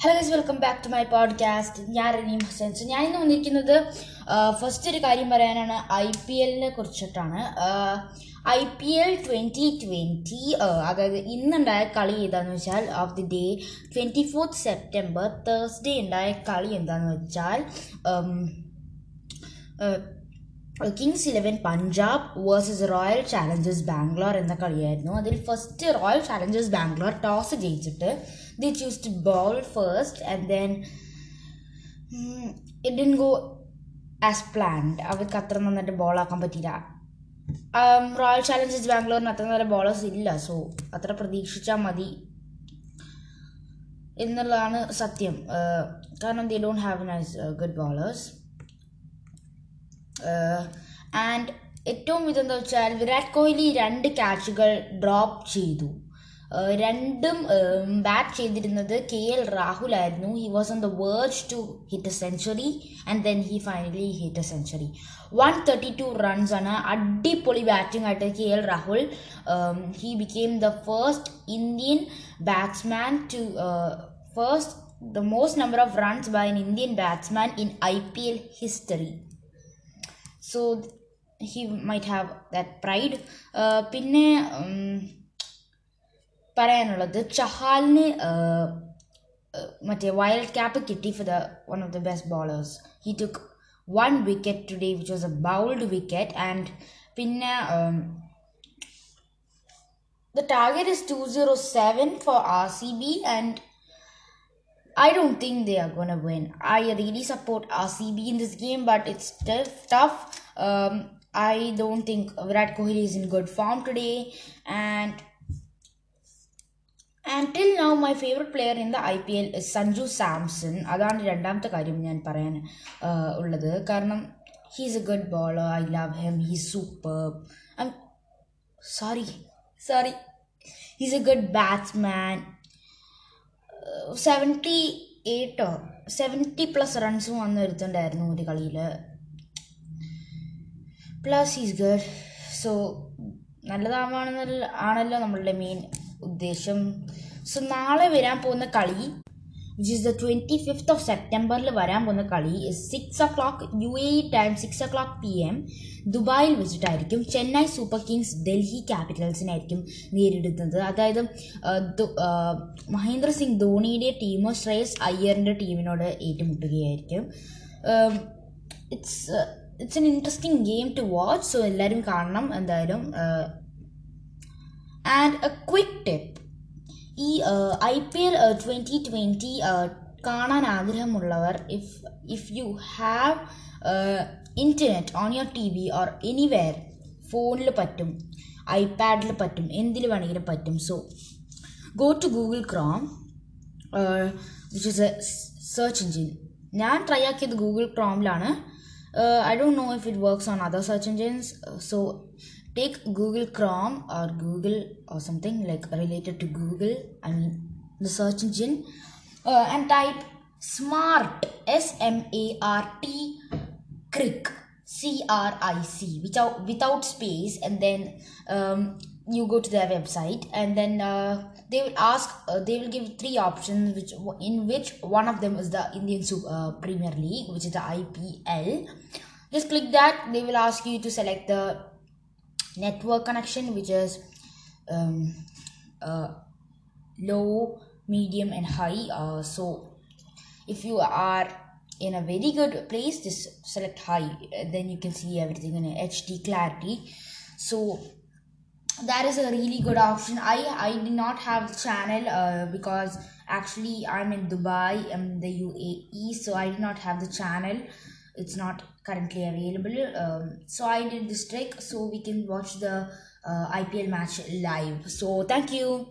Hello guys welcome back to my podcast ഞാൻ Raneem Hasan. So ഇന്ന് വന്നിരിക്കുന്നത് ഫസ്റ്റ് ഒരു കാര്യം പറയാനാണ്. ഐ പി എല്ലിനെ കുറിച്ചിട്ടാണ്. I P L twenty twenty അതായത് ഇന്നുണ്ടായ കളി ഏതാണെന്ന് വെച്ചാൽ of the day twenty fourth September Thursday ഉണ്ടായ കളി എന്താണെന്ന് വെച്ചാൽ Kings Eleven Punjab versus Royal Challengers Bangalore എന്ന കളിയായിരുന്നു. അതിൽ first Royal Challengers Bangalore toss ജയിച്ചിട്ട് they choose to bowl first and then it didn't go as planned അവർക്ക് അത്ര നന്നായിട്ട് ബോളാക്കാൻ പറ്റിയില്ല. റോയൽ ചാലഞ്ചേഴ്സ് ബാംഗ്ലൂരിന് അത്ര നല്ല ബോളേഴ്സ് ഇല്ല. സോ അത്ര പ്രതീക്ഷിച്ചാൽ മതി എന്നുള്ളതാണ് സത്യം. കാരണം they don't have nice good bowlers and ഏറ്റവും ഇതെന്താ വെച്ചാൽ വിരാട് കോഹ്ലി രണ്ട് ക്യാച്ചുകൾ ഡ്രോപ്പ് ചെയ്തു. രണ്ടും ബാറ്റ് ചെയ്തിരുന്നത് കെ എൽ രാഹുൽ ആയിരുന്നു. He was on the word to hit a century and then he finally hit a century one thirty two runs ആണ് അടിപൊളി ബാറ്റിംഗ് ആയിട്ട് K L Rahul he became the first Indian batsman to first the most number of runs by an Indian batsman in IPL history. So he might have that pride പിന്നെ പറയാനുള്ളത് ചഹാലിന് മറ്റേ wild cap കിട്ടി for the one of the best bowlers he took one wicket today which was a bowled wicket and പിന്നെ the target is two zero seven four R C B and I don't think they are gonna win. I really support RCB in this game, but it's tough. tough. Um, I don't think Virat Kohli is in good form today, and until now, my favorite player in the IPL is Sanju Samson. He's a good bowler I love him he's super I sorry sorry he's a good batsman seventy eighty seventy plus റൺസും വന്ന് വരുത്തുണ്ടായിരുന്നു ഒരു കളിയിൽ plus is good so നല്ലതാവാണെന്നല്ല ആണല്ലോ നമ്മളുടെ main ഉദ്ദേശം. So നാളെ വരാൻ പോകുന്ന കളി is the twenty fifth of സെപ്റ്റംബറിൽ വരാൻ പോകുന്ന കളി six o'clock U A time six o'clock P M ദുബായിൽ വെച്ചിട്ടായിരിക്കും ചെന്നൈ സൂപ്പർ കിങ്സ് ഡൽഹി ക്യാപിറ്റൽസിനായിരിക്കും നേരിടുന്നത്. അതായത് മഹേന്ദ്ര സിംഗ് ധോണിയുടെ ടീം ശ്രേയസ് അയ്യറിന്റെ ടീമിനോട് ഏറ്റുമുട്ടുകയായിരിക്കും. It's it's an interesting game to watch so എല്ലാവരും കാണണം എന്തായാലും. ആൻഡ് എ ക്വിക്ക് ടിപ്പ് ഈ I P L twenty twenty കാണാൻ ആഗ്രഹമുള്ളവർ if if you have internet on your T V or anywhere ഫോണിൽ പറ്റും ഐപാഡിൽ പറ്റും എന്തിൽ വേണമെങ്കിലും പറ്റും. So go to Google Chrome which is a search engine ഞാൻ ട്രൈ ആക്കിയത് ഗൂഗിൾ ക്രോമിലാണ് Uh, i don't know if it works on other search engines. Uh, so take google chrome or google or something like related to google i mean the search engine uh, and type smart s m a r t crick c r i c without without space and then um, you go to their website and then uh, they will ask uh, they will give three options which in which one of them is the indian Super, uh, premier league which is the ipl just click that. They will ask you to select the network connection which is um, uh, low medium and high. Uh, so if you are in a very good place just select high. Then you can see everything in hd clarity. So that is a really good option. I i did not have the channel uh, because actually i'm in dubai i'm the uae so i did not have the channel. It's not currently available. Um, so i did this trick so we can watch the uh, ipl match live. So thank you